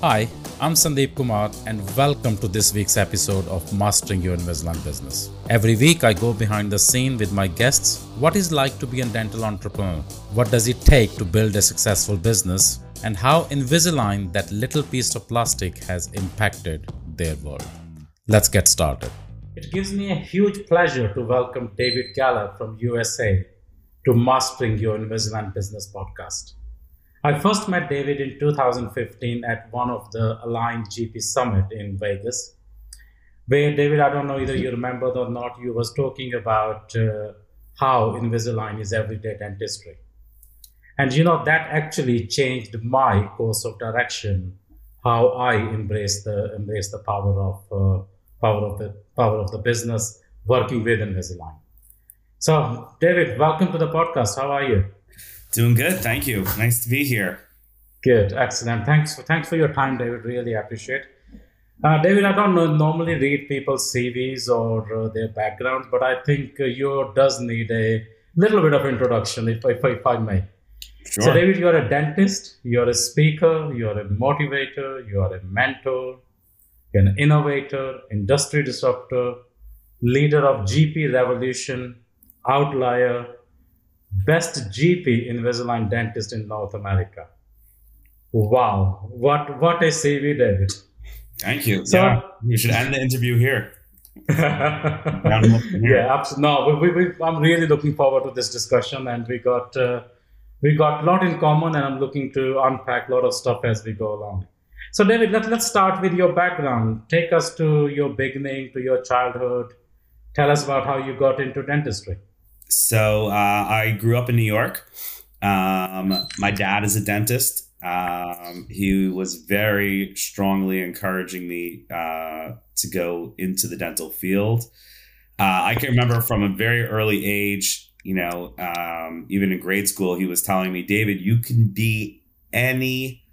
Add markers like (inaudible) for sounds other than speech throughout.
Hi, I'm Sandeep Kumar, and welcome to this week's episode of Mastering Your Invisalign Business. Every week, I go behind the scene with my guests what is like to be a dental entrepreneur, what does it take to build a successful business, and how Invisalign, that little piece of plastic, has impacted their world. Let's get started. It gives me a huge pleasure to welcome David Galler from USA to Mastering Your Invisalign Business podcast. I first met David in 2015 at one of the Aligned GP Summit in Vegas, where David, I don't know either you remember or not, you was talking about uh, how Invisalign is everyday dentistry. And you know, that actually changed my course of direction, how I embrace the embrace the power of uh, power of the power of the business working with Invisalign. So, David, welcome to the podcast. How are you? Doing good, thank you. Nice to be here. Good, excellent. Thanks for thanks for your time, David. Really appreciate. Uh, David, I don't know, normally read people's CVs or uh, their backgrounds, but I think uh, yours does need a little bit of introduction, if, if, if I may. Sure. So, David, you're a dentist, you're a speaker, you're a motivator, you're a mentor, you're an innovator, industry disruptor, leader of GP Revolution, outlier, best GP Invisalign dentist in North America. Wow, what what a CV, David. Thank you. So, yeah, you should end the interview here. (laughs) yeah, absolutely. No, we, we, I'm really looking forward to this discussion, and we got uh, we got a lot in common, and I'm looking to unpack a lot of stuff as we go along. So, David, let, let's start with your background. Take us to your beginning, to your childhood. Tell us about how you got into dentistry. So uh, I grew up in New York. Um, my dad is a dentist. Um, he was very strongly encouraging me uh, to go into the dental field. Uh, I can remember from a very early age, you know, um, even in grade school, he was telling me, David, you can be any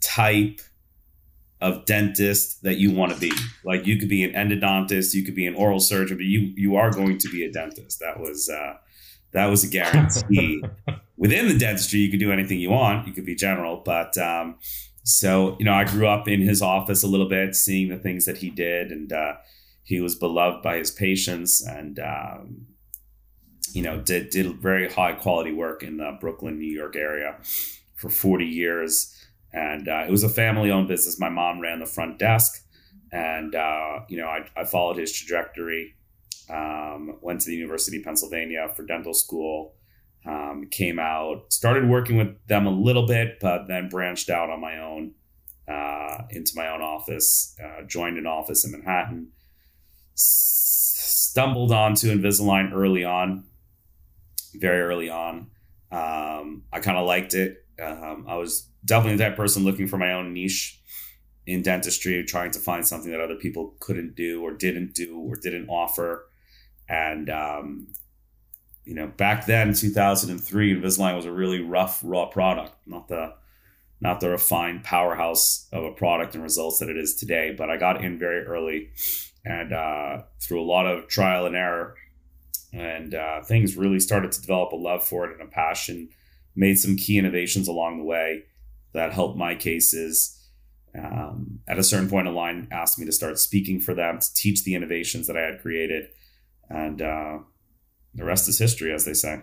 type of dentist that you want to be. Like you could be an endodontist, you could be an oral surgeon, but you you are going to be a dentist. That was uh, that was a guarantee. (laughs) Within the dentistry, you could do anything you want. You could be general, but um, so you know, I grew up in his office a little bit, seeing the things that he did, and uh, he was beloved by his patients, and um, you know, did did very high quality work in the Brooklyn, New York area for forty years and uh, it was a family-owned business. My mom ran the front desk, and uh, you know I, I, followed his trajectory. Um, went to the University of Pennsylvania for dental school. Um, came out, started working with them a little bit, but then branched out on my own uh, into my own office. Uh, joined an office in Manhattan. S- stumbled onto Invisalign early on, very early on. Um, I kind of liked it. Um, I was definitely that person looking for my own niche in dentistry, trying to find something that other people couldn't do or didn't do or didn't offer. And, um, you know, back then, 2003, Invisalign was a really rough, raw product, not the not the refined powerhouse of a product and results that it is today. But I got in very early, and uh, through a lot of trial and error, and uh, things really started to develop a love for it and a passion. Made some key innovations along the way, that helped my cases. Um, at a certain point, Align asked me to start speaking for them to teach the innovations that I had created, and uh, the rest is history, as they say.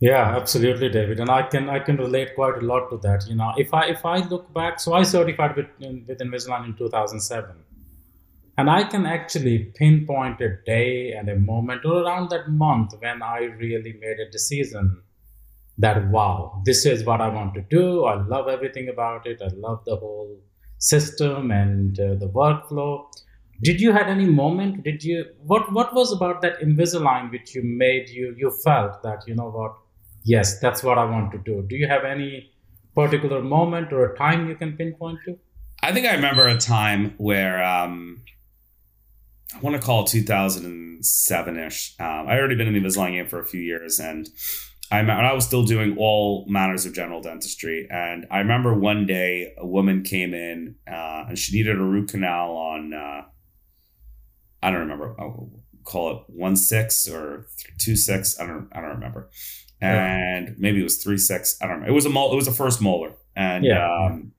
Yeah, absolutely, David, and I can I can relate quite a lot to that. You know, if I if I look back, so I certified with with Invisalign in two thousand seven, and I can actually pinpoint a day and a moment or around that month when I really made a decision that wow this is what i want to do. I love everything about it. I love the whole system and uh, the workflow. Did you had any moment did you what what was about that invisalign which you made you you felt that you know what? Yes that's what i want to do. Do you have any particular moment or a time you can pinpoint to? I think i remember a time where um i want to call 2007ish um, i already been in the invisalign game for a few years and I and I was still doing all manners of general dentistry, and I remember one day a woman came in uh, and she needed a root canal on uh, I don't remember I'll call it one six or two six I don't I don't remember, and yeah. maybe it was three six I don't know it was a mol- it was a first molar and yeah. um,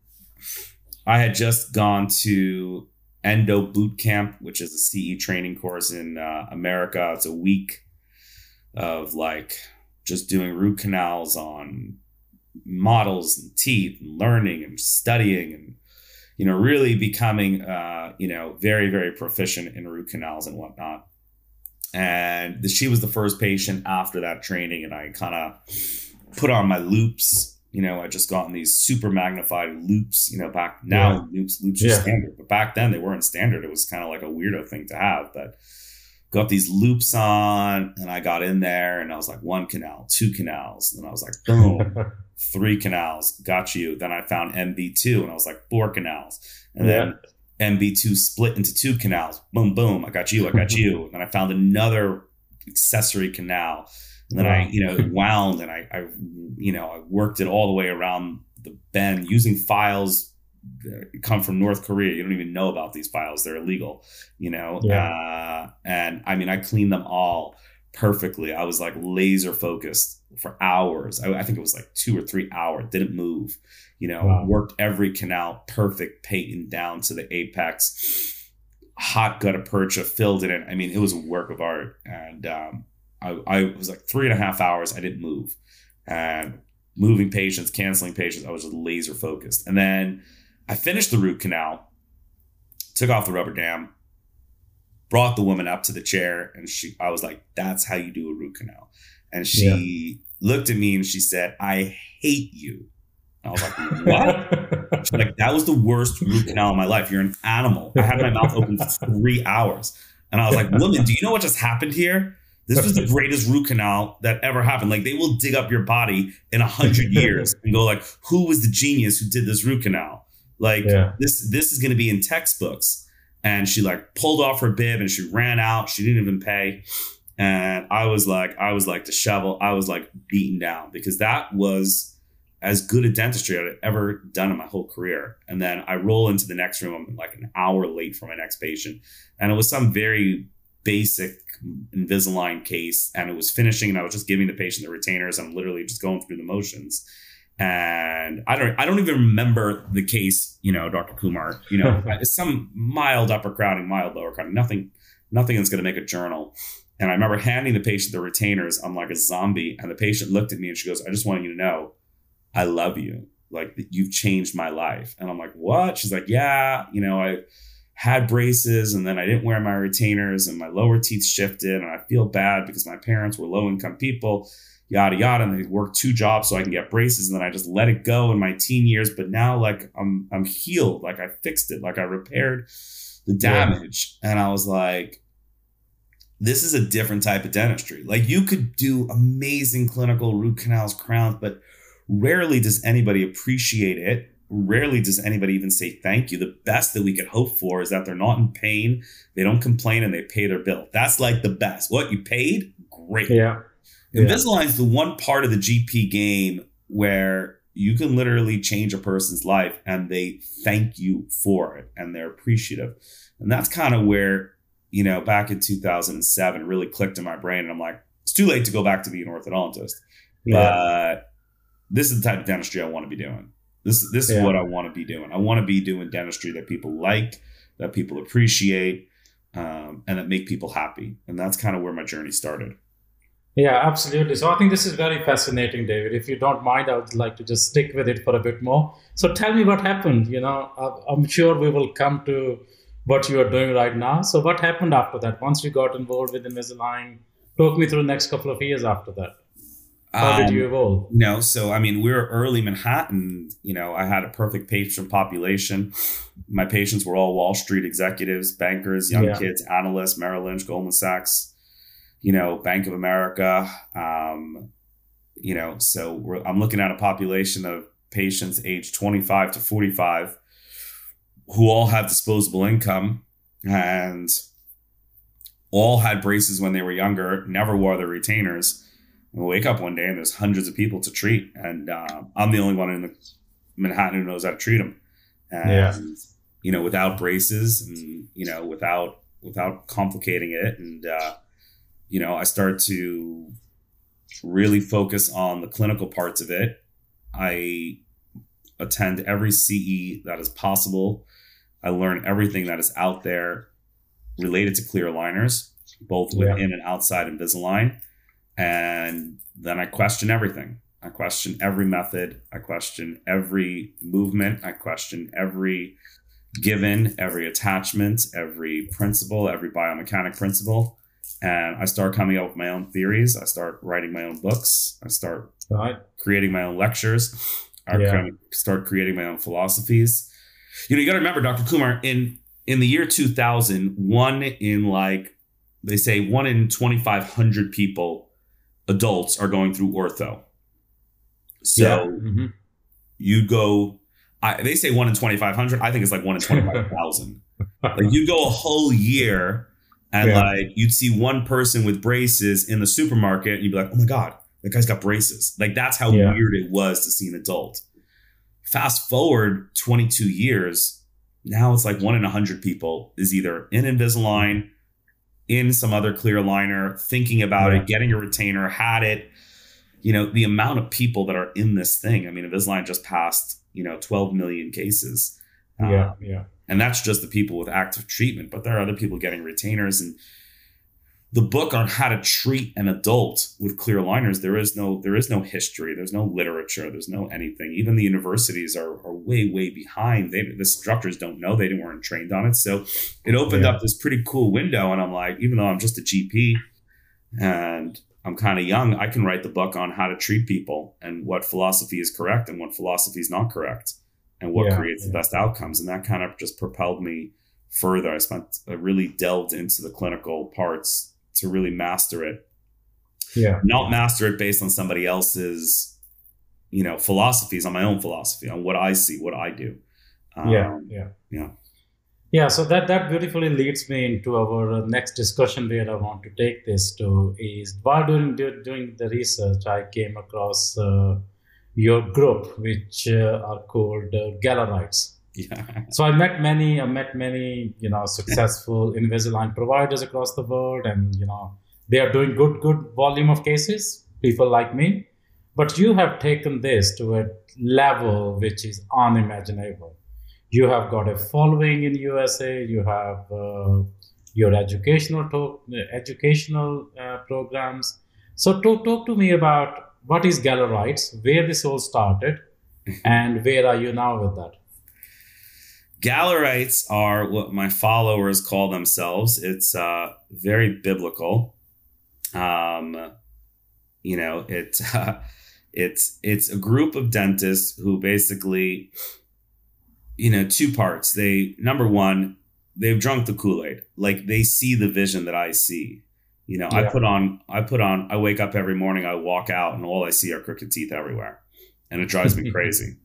I had just gone to Endo Boot Camp, which is a CE training course in uh, America. It's a week of like just doing root canals on models and teeth and learning and studying and you know really becoming uh, you know very very proficient in root canals and whatnot and she was the first patient after that training and i kind of put on my loupes you know i just gotten these super magnified loupes you know back now yeah. loops loupes yeah. are standard but back then they weren't standard it was kind of like a weirdo thing to have but got these loupes on and i got in there and i was like one canal two canals and i was like boom (laughs) three canals got you then i found mb2 and i was like four canals and yeah. then MB2 split into two canals. Boom, boom. I got you. I got (laughs) you. and then I found another accessory canal. And then wow. I, you know, wound and I, I, you know, I worked it all the way around the bend using files come from North Korea. You don't even know about these files. They're illegal, you know? Yeah. Uh, and I mean, I cleaned them all perfectly. I was like laser focused for hours. I, I think it was like two or three hours, didn't move you know, wow. worked every canal perfect, patent down to the apex. Hot gutta percha, filled it in. I mean, it was a work of art. And um, I, I was like three and a half hours. I didn't move. And moving patients, canceling patients, I was just laser focused. And then I finished the root canal, took off the rubber dam, brought the woman up to the chair, and she I was like, that's how you do a root canal. And she yeah. looked at me and she said, I hate you. I was like, what? (laughs) She's like, that was the worst root canal of my life. You're an animal. I had my mouth open for three hours. And I was like, woman, do you know what just happened here? This was the greatest root canal that ever happened. Like they will dig up your body in a hundred (laughs) years and go like, who was the genius who did this root canal? Like yeah. this, this is going to be in textbooks. And she like pulled off her bib and she ran out. She didn't even pay. And I was like, I was like disheveled. I was like beaten down because that was as good a dentistry I'd ever done in my whole career. And then I roll into the next room. I'm like an hour late for my next patient. And it was some very basic Invisalign case. And it was finishing and I was just giving the patient the retainers. I'm literally just going through the motions. And I don't I don't even remember the case, you know, Dr. Kumar. You know, (laughs) some mild upper crowding, mild lower crowding, nothing, nothing that's gonna make a journal. And I remember handing the patient the retainers. I'm like a zombie. And the patient looked at me and she goes, I just want you to know I love you. Like you've changed my life. And I'm like, what? She's like, yeah, you know, I had braces and then I didn't wear my retainers and my lower teeth shifted. And I feel bad because my parents were low income people, yada, yada. And they worked two jobs so I can get braces. And then I just let it go in my teen years. But now like I'm, I'm healed. Like I fixed it. Like I repaired the damage. Yeah. And I was like, this is a different type of dentistry. Like you could do amazing clinical root canals, crowns, but Rarely does anybody appreciate it. Rarely does anybody even say thank you. The best that we could hope for is that they're not in pain, they don't complain, and they pay their bill. That's like the best. What you paid? Great. Yeah. Invisalign is the one part of the GP game where you can literally change a person's life and they thank you for it and they're appreciative. And that's kind of where, you know, back in 2007 really clicked in my brain. And I'm like, it's too late to go back to being an orthodontist. Yeah. But this is the type of dentistry I want to be doing. This this is what I want to be doing. I want to be doing dentistry that people like, that people appreciate, um, and that make people happy. And that's kind of where my journey started. Yeah, absolutely. So I think this is very fascinating, David. If you don't mind, I would like to just stick with it for a bit more. So tell me what happened. You know, I'm sure we will come to what you are doing right now. So what happened after that? Once you got involved with Invisalign, talk me through the next couple of years after that. How did you um, evolve? No, so I mean, we were early Manhattan. You know, I had a perfect patient population. My patients were all Wall Street executives, bankers, young yeah. kids, analysts, Merrill Lynch, Goldman Sachs, you know, Bank of America. Um, you know, so I'm looking at a population of patients aged 25 to 45 who all have disposable income and all had braces when they were younger, never wore their retainers we wake up one day and there's hundreds of people to treat, and uh, I'm the only one in the Manhattan who knows how to treat them. And, yeah. you know, without braces and you know, without without complicating it, and uh, you know, I start to really focus on the clinical parts of it. I attend every CE that is possible. I learn everything that is out there related to clear aligners, both Yeah. within and outside Invisalign. And then I question everything. I question every method. I question every movement. I question every given, every attachment, every principle, every biomechanic principle. And I start coming up with my own theories. I start writing my own books. I start Right. creating my own lectures. I Yeah. kind of start creating my own philosophies. You know, you got to remember, Dr. Kumar, in in the year 2000, one in like they say one in 2,500 people, adults, are going through ortho. So yeah. Mhm. you go, I, they say one in 2,500. I think it's like one in 25,000. (laughs) like you go a whole year and Yeah. like you'd see one person with braces in the supermarket and you'd be like, oh my God, that guy's got braces. Like that's how Yeah. weird it was to see an adult. Fast forward 22 years, now it's like one in 100 people is either in Invisalign, in some other clear liner, thinking about Yeah. it, getting a retainer, had it. You know, the amount of people that are in this thing. I mean, Invisalign just passed, you know, 12 million cases. Yeah. Um, yeah. And that's just the people with active treatment but there are other people getting retainers. And the book on how to treat an adult with clear liners, there is no there is no history. There's no literature. There's no anything. Even the universities are, are way way behind. They the instructors don't know. They weren't trained on it. So it opened Yeah. up this pretty cool window. And i'm like even though i'm just a gp and i'm kind of young i can write the book on how to treat people and what philosophy is correct and what philosophy is not correct and what Yeah, creates the best outcomes. And that kind of just propelled me further. I spent, I really delved into the clinical parts to really master it, Yeah. not master it based on somebody else's, you know, philosophies, on my own philosophy, on what I see, what I do. yeah. Um, Yeah. yeah. Yeah, so that that beautifully leads me into our uh, next discussion where I want to take this to is while doing do- doing the research, I came across uh, your group, which uh, are called uh, Gallerites. Yeah. So I met many, I met many, you know, successful Invisalign providers across the world, and you know, they are doing good, good volume of cases. People like me, but you have taken this to a level which is unimaginable. You have got a following in USA. You have uh, your educational talk, educational uh, programs. So talk talk to me about what is Gallerites, where this all started, and where are you now with that? Gallerites are what my followers call themselves. It's uh, very biblical. Um, you know, it uh, (laughs) it's it's a group of dentists who basically, you know, two parts. They number one, they've drunk the Kool Aid. Like they see the vision that I see. You know, I put on, I put on, I wake up every morning, I walk out, and all I see are crooked teeth everywhere, and it drives me (laughs) crazy.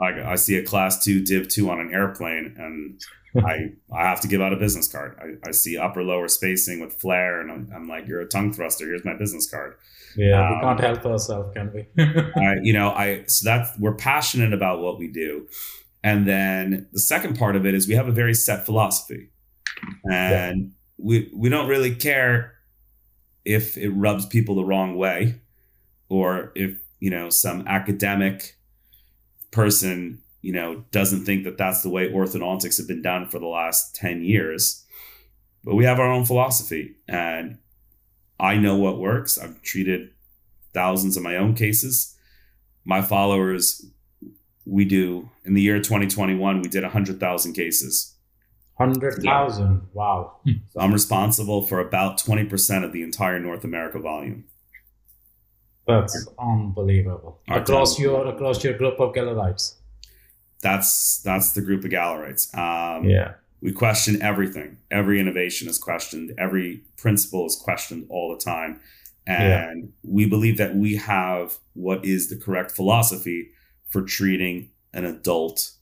I I see a class two div two on an airplane and (laughs) I I have to give out a business card. I, I see upper lower spacing with flare and I'm, I'm like, you're a tongue thruster. Here's my business card. Yeah, Um, we can't help ourselves, can we? (laughs) I, you know, I so that's we're passionate about what we do. And then the second part of it is we have a very set philosophy. And we we don't really care if it rubs people the wrong way or if, you know, some academic person, you know, doesn't think that that's the way orthodontics have been done for the last 10 years. But we have our own philosophy and I know what works. I've treated thousands of my own cases. My followers, we do in the year 2021, we did 100,000 cases. 100,000. Wow. So I'm responsible for about 20% of the entire North America volume. That's unbelievable. Our Across time. your across your group of Gallerites. That's that's the group of Gallerites. Um, Yeah. We question everything. Every innovation is questioned. Every principle is questioned all the time. And we believe that we have what is the correct philosophy for treating an adult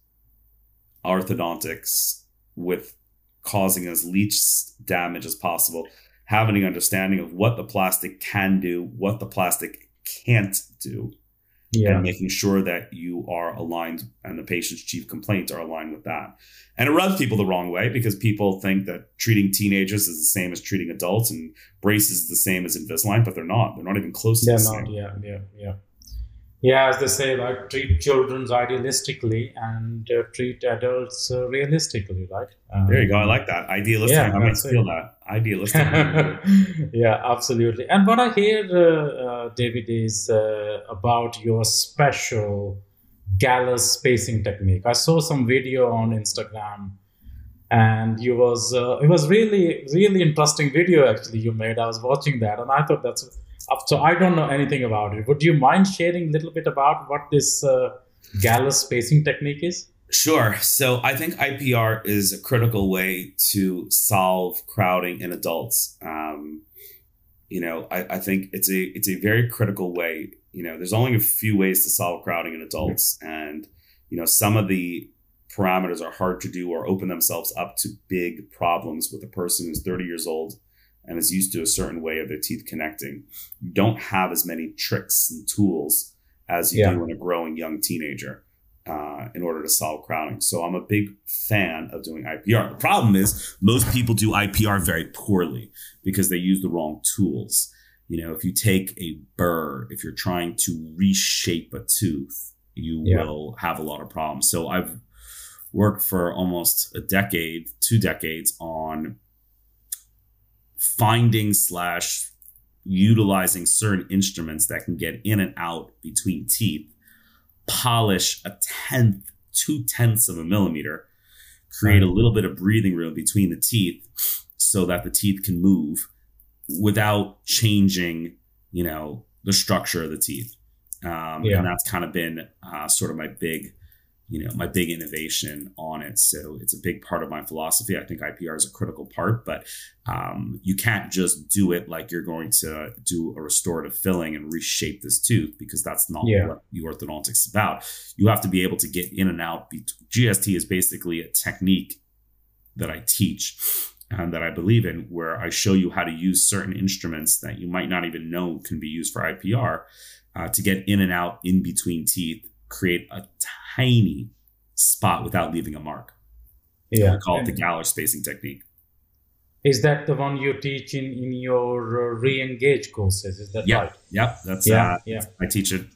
orthodontics with causing as least damage as possible, having an understanding of what the plastic can do, what the plastic can't do, Yeah. and making sure that you are aligned and the patient's chief complaints are aligned with that. And it rubs people the wrong way because people think that treating teenagers is the same as treating adults and braces is the same as Invisalign, but they're not. They're not even close to They're the not. same. Yeah. Yeah. Yeah. Yeah, as they say, like treat children idealistically and uh, treat adults uh, realistically, right? Um, there you go. I like that. Idealistic. Yeah, I might steal that. Idealistic. (laughs) yeah, absolutely. And what I hear, uh, uh David, is uh, about your special Galler spacing technique. I saw some video on Instagram and you was uh, it was really really interesting video actually you made i was watching that and i thought that's so i don't know anything about it. Would you mind sharing a little bit about what this uh, Galler spacing technique is? Sure. So i think ipr is a critical way to solve crowding in adults. Um, you know I, I think it's a it's a very critical way. You know there's only a few ways to solve crowding in adults and you know some of the parameters are hard to do or open themselves up to big problems with a person who's 30 years old and is used to a certain way of their teeth connecting. You don't have as many tricks and tools as you yeah. do in a growing young teenager uh, in order to solve crowding. So I'm a big fan of doing IPR. The problem is most people do IPR very poorly because they use the wrong tools. You know, if you take a burr, if you're trying to reshape a tooth, you yeah. will have a lot of problems. So I've worked for almost a decade, two decades on finding slash utilizing certain instruments that can get in and out between teeth, polish a tenth, two tenths of a millimeter, create a little bit of breathing room between the teeth so that the teeth can move without changing, you know, the structure of the teeth. Um, yeah. And that's kind of been uh, sort of my big you know my big innovation on it. So it's a big part of my philosophy. I think ipr is a critical part but um, you can't just do it like you're going to do a restorative filling and reshape this tooth because that's not yeah. what the orthodontics is about. You have to be able to get in and out gst is basically a technique that i teach and that i believe in where i show you how to use certain instruments that you might not even know can be used for ipr uh, to get in and out in between teeth create a tiny spot without leaving a mark. Yeah. We call it the Galler spacing technique. Is that the one you teach in, in your uh, re-engage courses? Is that yep. right? Yep. That's yeah. Uh, yeah. I teach it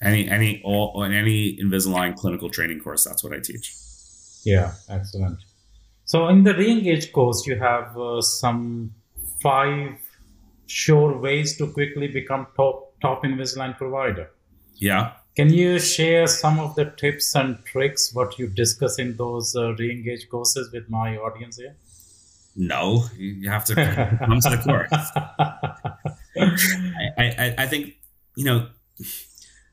any any all in any Invisalign clinical training course. That's what I teach. Yeah. Excellent. So in the re-engage course, you have uh, some five sure ways to quickly become top top Invisalign provider. Yeah. Can you share some of the tips and tricks what you discuss in those uh, re-engage courses with my audience here? No, you have to come to the course. (laughs) I, I, I think you know.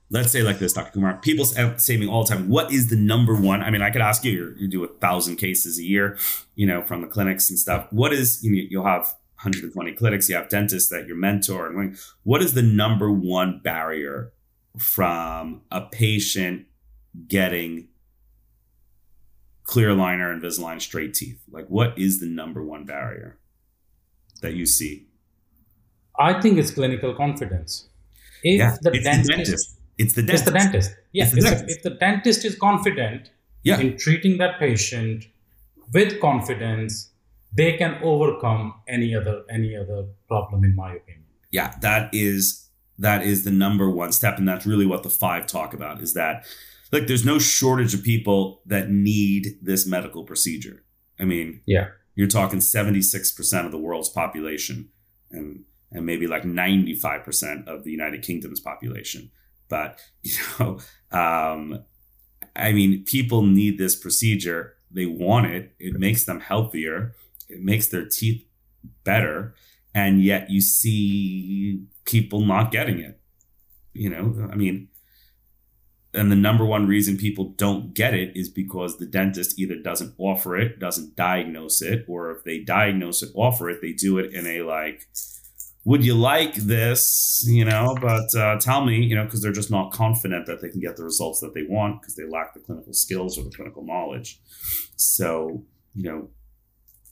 Let's say like this, Dr. Kumar. People say me all the time, "What is the number one?" I mean, I could ask you. you do a thousand cases a year, you know, from the clinics and stuff. What is you know, you'll have 120 clinics. You have dentists that your mentor, and what is the number one barrier from a patient getting clear aligner and Invisalign straight teeth? Like, what is the number one barrier that you see? I think it's clinical confidence. If yeah, the, it's dentist, the dentist, it's the dentist. It's the dentist. Yeah, the dentist. if the dentist is confident yeah. in treating that patient with confidence, they can overcome any other any other problem, in my opinion. Yeah, that is that is the number one step and that's really what the five talk about is that like there's no shortage of people that need this medical procedure. I mean yeah. you're talking 76% of the world's population and and maybe like 95% of the united kingdom's population. But (laughs) you know um i mean people need this procedure. They want it. It makes them healthier. It makes their teeth better and yet you see people not getting it. You know, I mean, and the number one reason people don't get it is because the dentist either doesn't offer it, doesn't diagnose it, or if they diagnose it, offer it, they do it in a like, would you like this? You know, but uh, tell me, you know, because they're just not confident that they can get the results that they want because they lack the clinical skills or the clinical knowledge. So, you know,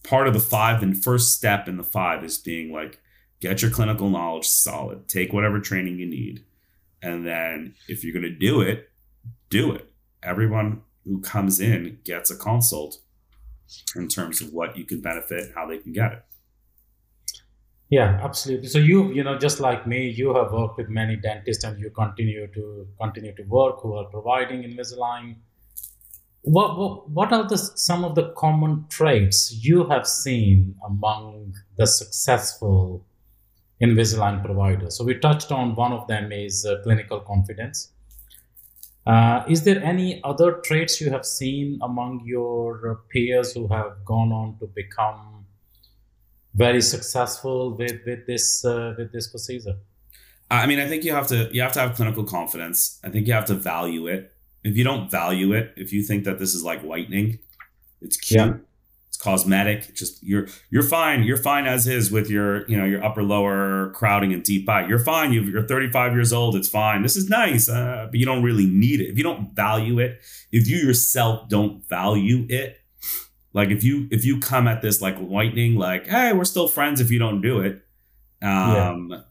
part of the five, the first step in the five is being like, get your clinical knowledge solid, take whatever training you need. And then if you're going to do it, do it. Everyone who comes in gets a consult in terms of what you can benefit, how they can get it. Yeah, absolutely. So you, you know, just like me, you have worked with many dentists, and you continue to continue to work who are providing Invisalign. What what, what are the some of the common traits you have seen among the successful Invisalign providers? So we touched on one of them is uh, clinical confidence. Uh, is there any other traits you have seen among your peers who have gone on to become very successful with with this uh, with this procedure? I mean, I think you have to you have to have clinical confidence. I think you have to value it. If you don't value it, if you think that this is like whitening, it's cute, yeah. it's cosmetic. Just you're you're fine. You're fine as is with your you know your upper lower crowding and deep bite. You're fine. you are 35 years old. It's fine. This is nice, uh, but you don't really need it. If you don't value it, if you yourself don't value it, like if you if you come at this like whitening, like hey, we're still friends if you don't do it, um, yeah.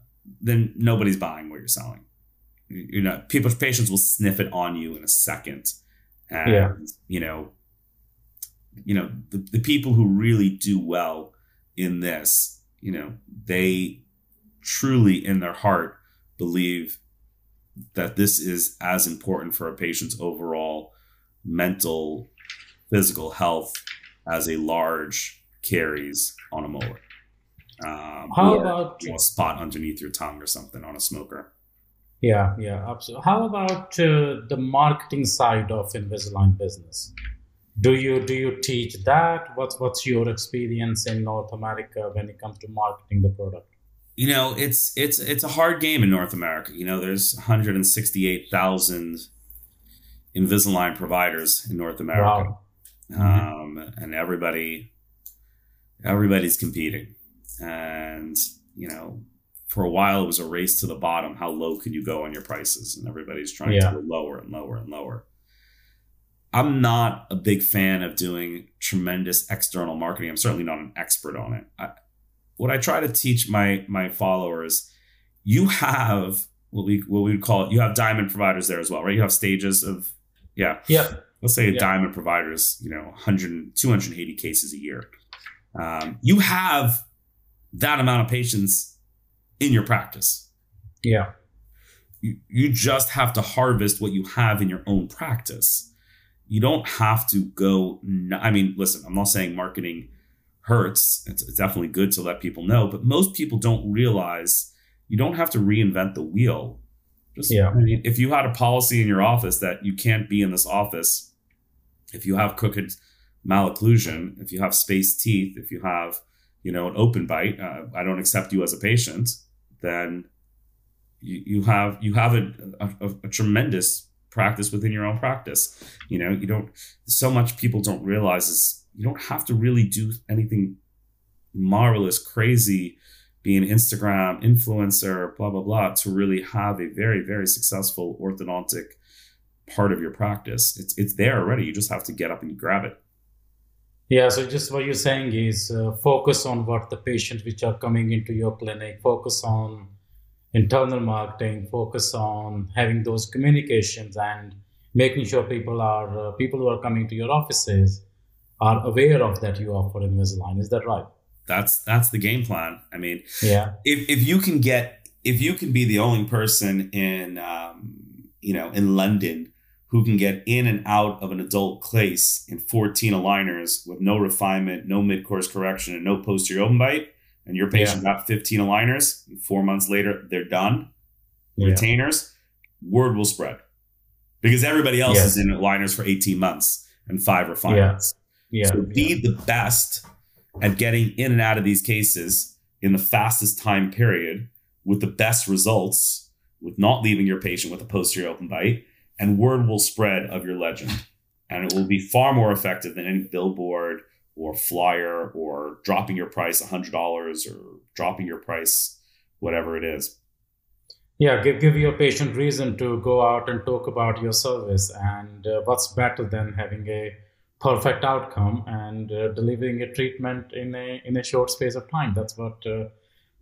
then nobody's buying what you're selling. You know, people's patients will sniff it on you in a second, and yeah. you know, you know the, the people who really do well in this, you know, they truly in their heart believe that this is as important for a patient's overall mental physical health as a large caries on a molar. Um, How about a spot underneath your tongue or something on a smoker? Yeah, yeah, absolutely. How about uh, the marketing side of Invisalign business? Do you do you teach that? What's what's your experience in North America when it comes to marketing the product? You know, it's it's it's a hard game in North America. You know, there's 168,000 Invisalign providers in North America. Wow. Mm-hmm. Um, and everybody everybody's competing and you know for a while it was a race to the bottom. How low can you go on your prices? And everybody's trying yeah. to go lower and lower and lower. I'm not a big fan of doing tremendous external marketing. I'm certainly not an expert on it. I, what i try to teach my my followers you have what we what we would call it you have diamond providers there as well right? You have stages of yeah. Yeah let's say a yeah. diamond providers, you know, 100, 280 cases a year. Um, you have that amount of patients in your practice. Yeah. You, you just have to harvest what you have in your own practice. You don't have to go. I mean, listen, I'm not saying marketing hurts. It's, it's definitely good to let people know, but most people don't realize you don't have to reinvent the wheel. Just, yeah. I mean, if you had a policy in your office that you can't be in this office if you have crooked malocclusion, if you have spaced teeth, if you have, you know, an open bite, uh, I don't accept you as a patient, then you, you have you have a, a, a, tremendous practice within your own practice. You know, you don't so much people don't realize is you don't have to really do anything marvelous, crazy, be an Instagram influencer, blah blah blah, to really have a very very successful orthodontic part of your practice. It's it's there already. You just have to get up and grab it. Yeah. So just what you're saying is uh, focus on what the patients which are coming into your clinic. Focus on internal marketing. Focus on having those communications and making sure people are uh, people who are coming to your offices are aware of that you offer Invisalign. Is that right? That's that's the game plan. I mean, yeah. If if you can get if you can be the only person in um, you know in London who can get in and out of an adult case in 14 aligners with no refinement, no mid course correction, and no posterior open bite, and your patient yeah. got 15 aligners, four months later, they're done, yeah. retainers, word will spread. Because everybody else yes. is in aligners for 18 months and five refinements. Yeah. So be the best at getting in and out of these cases in the fastest time period with the best results, with not leaving your patient with a posterior open bite and word will spread of your legend. And it will be far more effective than any billboard or flyer or dropping your price $100 or dropping your price, whatever it is. Yeah, give, give your patient reason to go out and talk about your service. And uh, what's better than having a perfect outcome and uh, delivering a treatment in a in a short space of time? That's what uh,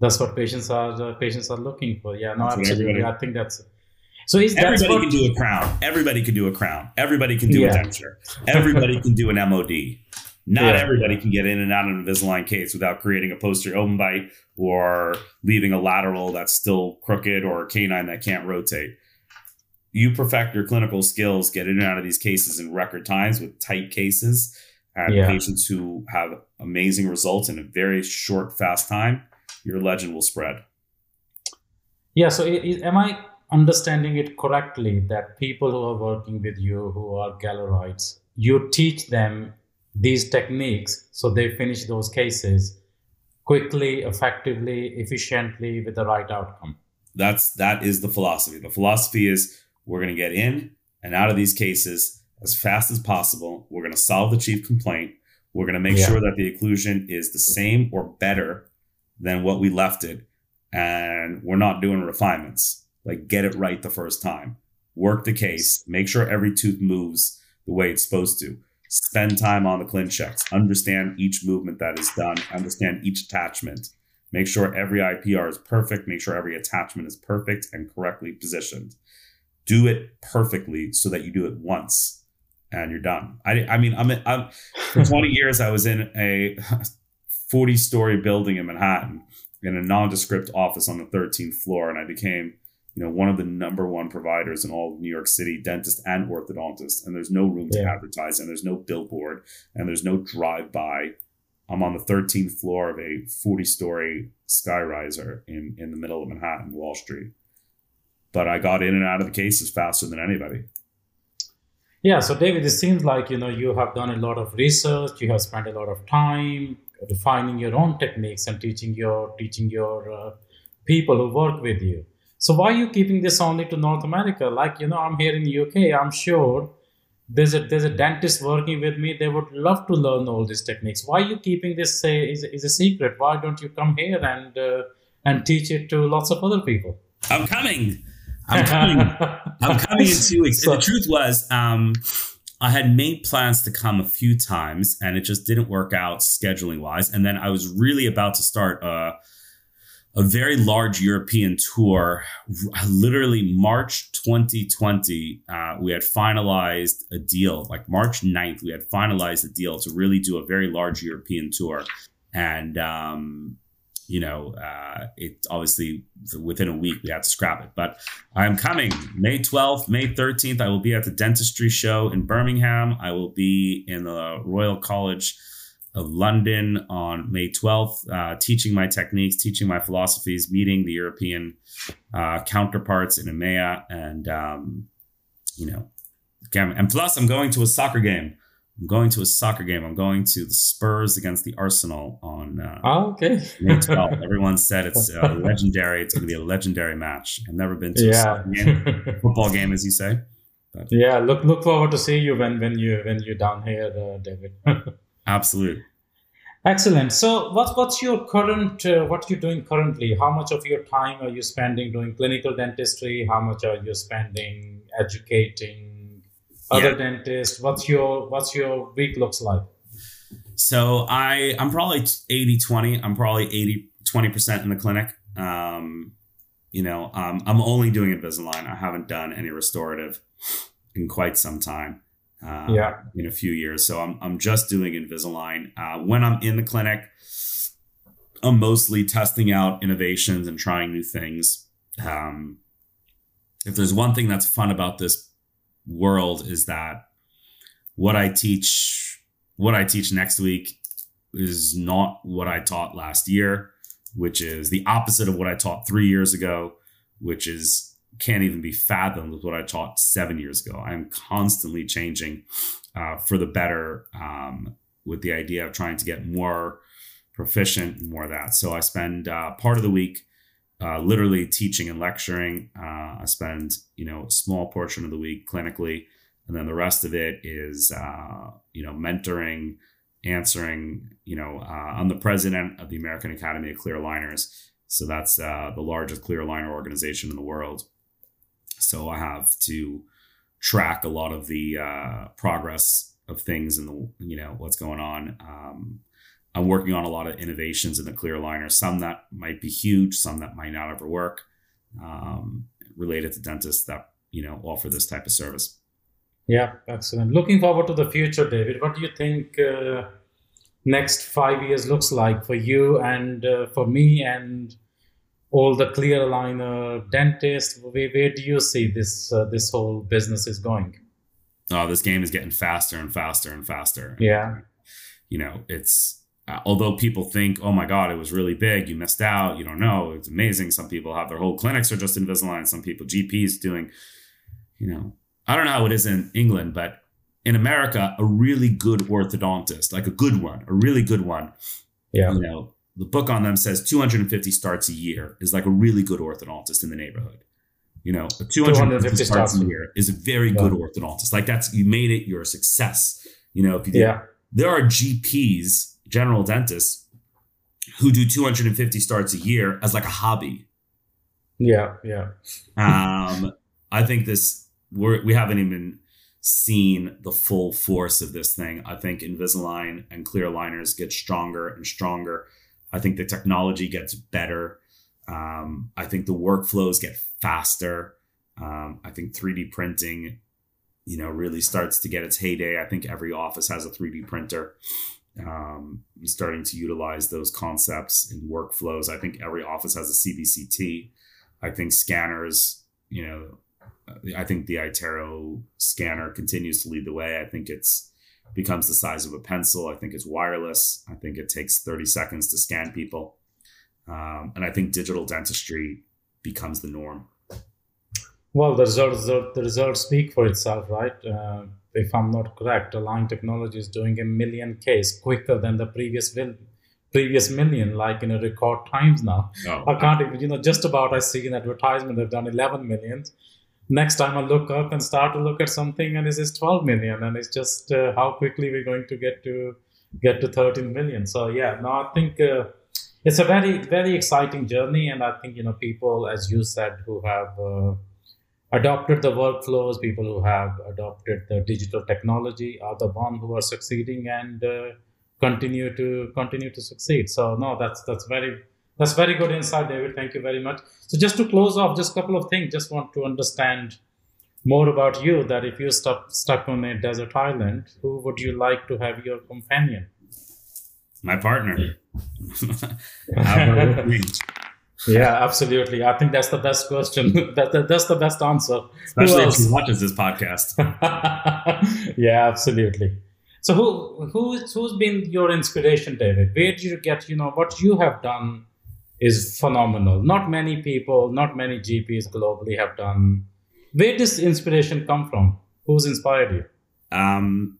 that's what patients are uh, patients are looking for. Yeah, no, that's absolutely. I think that's so everybody what, can do a crown. Everybody can do a crown. Everybody can do yeah. a denture. Everybody can do an MOD. (laughs) Not Yeah. everybody can get in and out of an Invisalign case without creating a posterior open bite or leaving a lateral that's still crooked or a canine that can't rotate. You perfect your clinical skills, get in and out of these cases in record times with tight cases and Yeah. patients who have amazing results in a very short, fast time. Your legend will spread. Yeah. So, i- i- am I understanding it correctly that people who are working with you, who are Gallerites, you teach them these techniques so they finish those cases quickly, effectively, efficiently with the right outcome? That's that is the philosophy. The philosophy is we're going to get in and out of these cases as fast as possible. We're going to solve the chief complaint. We're going to make Yeah. sure that the occlusion is the same or better than what we left it, and we're not doing refinements. Like get it right the first time. Work the case. Make sure every tooth moves the way it's supposed to. Spend time on the ClinChecks. Understand each movement that is done. Understand each attachment. Make sure every IPR is perfect. Make sure every attachment is perfect and correctly positioned. Do it perfectly so that you do it once and you're done. I, I mean, I'm, I'm for (laughs) 20 years, I was in a (laughs) 40 story building in Manhattan in a nondescript office on the 13th floor. And I became, you know, one of the number one providers in all of New York City, dentist and orthodontist. And there's no room to advertise and there's no billboard and there's no drive by. I'm on the 13th floor of a 40 story skyriser in, in the middle of Manhattan, Wall Street. But I got in and out of the cases faster than anybody. Yeah, so David, it seems like you know you have done a lot of research. You have spent a lot of time refining your own techniques and teaching your teaching your uh, people who work with you. So why are you keeping this only to North America? Like you know, I'm here in the UK. I'm sure there's a there's a dentist working with me. They would love to learn all these techniques. Why are you keeping this say is is a secret? Why don't you come here and uh, and teach it to lots of other people? I'm coming. I'm coming. I'm coming in two weeks. So- the truth was, um, I had made plans to come a few times, and it just didn't work out scheduling wise. And then I was really about to start a, a very large European tour. Literally March 2020, uh, we had finalized a deal. Like March 9th, we had finalized a deal to really do a very large European tour. And um, you know, uh, it obviously within a week we had to scrap it. But I'm coming May 12th, May 13th. I will be at the dentistry show in Birmingham. I will be in the Royal College of London on May 12th, uh, teaching my techniques, teaching my philosophies, meeting the European uh, counterparts in EMEA, and um, you know, and plus I'm going to a soccer game. I'm going to a soccer game. I'm going to the Spurs against the Arsenal on uh, Oh, okay. May 12th. (laughs) Everyone said it's uh, legendary. It's going to be a legendary match. I've never been to a yeah. soccer game, football game, as you say. Yeah, look look forward to see you when when you when you're down here, uh, David. (laughs) Absolutely. Excellent. So, what's what's your current uh, what you're doing currently? How much of your time are you spending doing clinical dentistry? How much are you spending educating other Yeah. dentists? What's your what's your week looks like? So I, I'm probably 80 20. I'm probably 80, 20% in the clinic. Um, you know, um, I'm only doing Invisalign. I haven't done any restorative in quite some time. Uh, Yeah. In a few years. So I'm, I'm just doing Invisalign. Uh, when I'm in the clinic, I'm mostly testing out innovations and trying new things. Um, if there's one thing that's fun about this world is that what I teach, what I teach next week is not what I taught last year, which is the opposite of what I taught three years ago, which is can't even be fathomed with what I taught seven years ago. I'm constantly changing uh, for the better um, with the idea of trying to get more proficient, more of that. So I spend uh, part of the week uh, literally teaching and lecturing. Uh, I spend, you know, a small portion of the week clinically, and then the rest of it is, uh, you know, mentoring, answering. You know, uh, I'm the president of the American Academy of Clear Aligners, so that's uh, the largest clear aligner organization in the world. So I have to track a lot of the uh, progress of things and the, you know, what's going on. Um, I'm working on a lot of innovations in the clear aligner, some that might be huge, some that might not ever work, um, related to dentists that you know offer this type of service. Yeah, excellent. Looking forward to the future, David. What do you think? Uh, next five years looks like for you and uh, for me and all the clear aligner dentists. Where, where do you see this uh, this whole business is going? Oh, this game is getting faster and faster and faster. Yeah. You know, it's uh, although people think, oh my God, it was really big, you missed out, you don't know, it's amazing. Some people have their whole clinics are just Invisalign. Some people, GPs doing, you know, I don't know how it is in England, but in America, a really good orthodontist, like a good one, a really good one, yeah. you know, the book on them says 250 starts a year is like a really good orthodontist in the neighborhood. You know, 250, starts a year is a very yeah. good orthodontist. Like that's you made it, you're a success. You know, if you did, yeah. there are GPs, general dentists, who do 250 starts a year as like a hobby. Yeah, yeah. (laughs) (laughs) um, I think this we're we haven't even seen the full force of this thing. I think Invisalign and clear aligners get stronger and stronger. I think the technology gets better. Um, I think the workflows get faster. Um, I think 3D printing, you know, really starts to get its heyday. I think every office has a 3D printer. Um, starting to utilize those concepts in workflows. I think every office has a CBCT. I think scanners, you know, I think the iTero scanner continues to lead the way. I think it's becomes the size of a pencil. I think it's wireless. I think it takes 30 seconds to scan people. Um, and I think digital dentistry becomes the norm. Well, the results, the results speak for itself, right? Uh, if I'm not correct, Align Technology is doing a million case quicker than the previous will, previous million, like in a record times now. Oh, I can't even, you know, just about I see an advertisement they've done 11 millions next time I look up and start to look at something and this is 12 million and it's just uh, how quickly we're going to get to get to 13 million. So yeah, no, I think uh, it's a very very exciting journey and I think you know people as you said who have uh, adopted the workflows, people who have adopted the digital technology are the one who are succeeding and uh, continue to continue to succeed. So no, that's that's very that's very good insight, David. Thank you very much. So just to close off, just a couple of things. Just want to understand more about you. That if you're stuck stuck on a desert island, who would you like to have your companion? My partner. yeah, (laughs) absolutely. I think that's the best question. (laughs) that, that, that's the best answer. Especially if he watches this podcast. (laughs) yeah, absolutely. So who who's who's been your inspiration, David? Where did you get, you know, what you have done is phenomenal. Not many people, not many GPs globally have done. Where does inspiration come from? Who's inspired you? Um,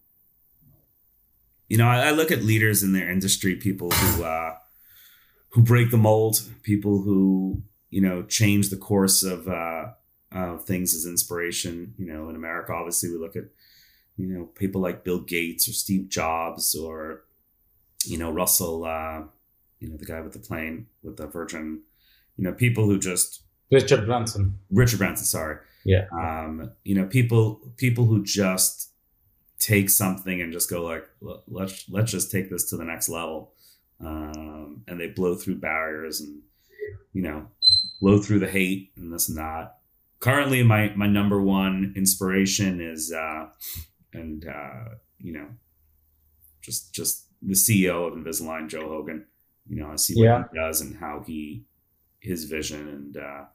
you know, I, I look at leaders in their industry, people who uh, who break the mold, people who you know change the course of uh, things as inspiration. You know, in America, obviously, we look at you know people like Bill Gates or Steve Jobs or you know Russell. Uh, you know, the guy with the plane with the Virgin, you know, people who just Richard Branson. Richard Branson, sorry. Yeah. Um, you know, people people who just take something and just go like, let's let's just take this to the next level, um, and they blow through barriers and you know, blow through the hate and this and that. Currently, my my number one inspiration is, uh, and uh, you know, just just the CEO of Invisalign, Joe Hogan. You know, I see what yeah. he does and how he his vision and uh,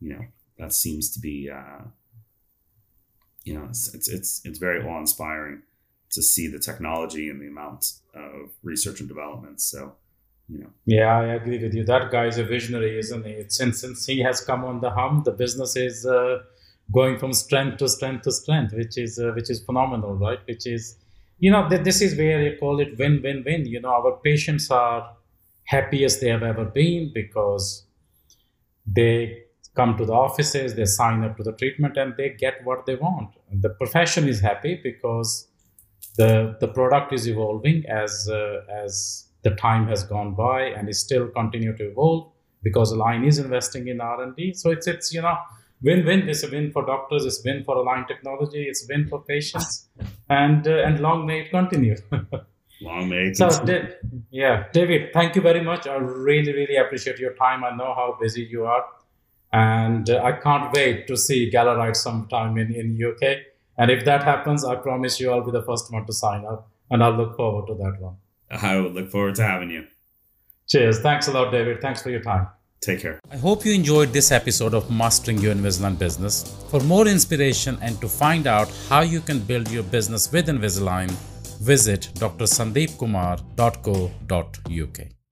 you know that seems to be uh, you know it's it's it's, it's very awe inspiring to see the technology and the amount of research and development. So you know. Yeah, I agree with you. That guy is a visionary, isn't he? Since since he has come on the hum, the business is uh, going from strength to strength to strength, which is uh, which is phenomenal, right? Which is, you know, th- this is where you call it win win win. You know, our patients are happiest they have ever been because they come to the offices, they sign up to the treatment, and they get what they want. And the profession is happy because the the product is evolving as uh, as the time has gone by and is still continue to evolve because Align is investing in R and D. So it's it's you know win-win. It's a win for doctors. It's win for Align Technology. It's win for patients, and uh, and long may it continue. (laughs) Long may so, yeah, David, thank you very much. I really, really appreciate your time. I know how busy you are, and uh, I can't wait to see Galler Gallerite sometime in in UK. And if that happens, I promise you, I'll be the first one to sign up, and I'll look forward to that one. I would look forward to having you. Cheers. Thanks a lot, David. Thanks for your time. Take care. I hope you enjoyed this episode of Mastering Your Invisalign Business. For more inspiration and to find out how you can build your business with Invisalign, visit drsandeepkumar.co.uk.